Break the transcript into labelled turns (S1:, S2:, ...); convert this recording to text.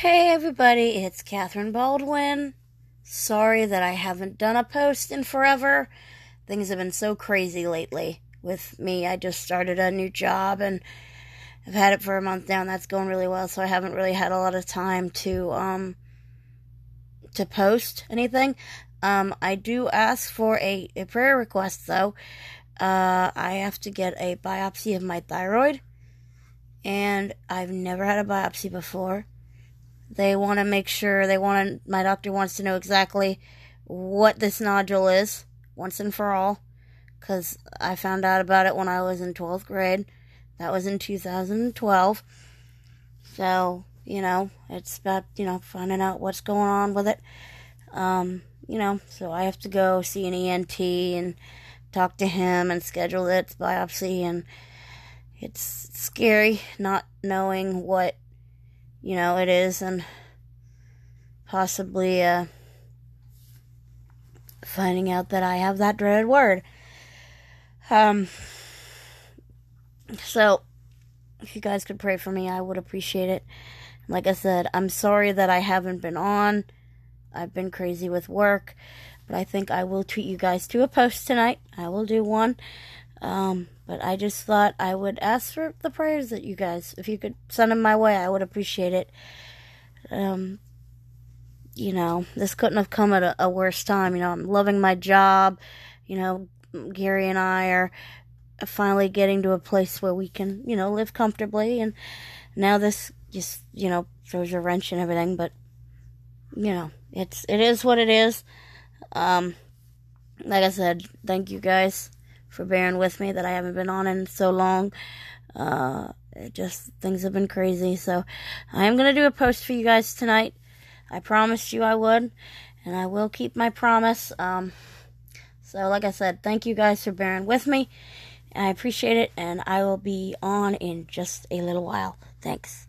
S1: Hey everybody, it's Catherine Baldwin. Sorry that I haven't done a post in forever. Things have been so crazy lately with me. I just started a new job and I've had it for a month now and that's going really well, so I haven't really had a lot of time to um to post anything. Um I do ask for a, a prayer request though. Uh I have to get a biopsy of my thyroid and I've never had a biopsy before they want to make sure they want to, my doctor wants to know exactly what this nodule is once and for all because I found out about it when I was in 12th grade. That was in 2012. So, you know, it's about, you know, finding out what's going on with it. Um, you know, so I have to go see an ENT and talk to him and schedule its biopsy and it's scary not knowing what you know, it is, and possibly uh, finding out that I have that dreaded word. Um, so, if you guys could pray for me, I would appreciate it. Like I said, I'm sorry that I haven't been on. I've been crazy with work, but I think I will treat you guys to a post tonight. I will do one. Um, but I just thought I would ask for the prayers that you guys, if you could send them my way, I would appreciate it. Um, you know, this couldn't have come at a, a worse time. You know, I'm loving my job. You know, Gary and I are finally getting to a place where we can, you know, live comfortably. And now this just, you know, throws a wrench in everything. But, you know, it's, it is what it is. Um, like I said, thank you guys for bearing with me that I haven't been on in so long. Uh, it just things have been crazy. So I am gonna do a post for you guys tonight. I promised you I would, and I will keep my promise. Um, so like I said, thank you guys for bearing with me. I appreciate it, and I will be on in just a little while. Thanks.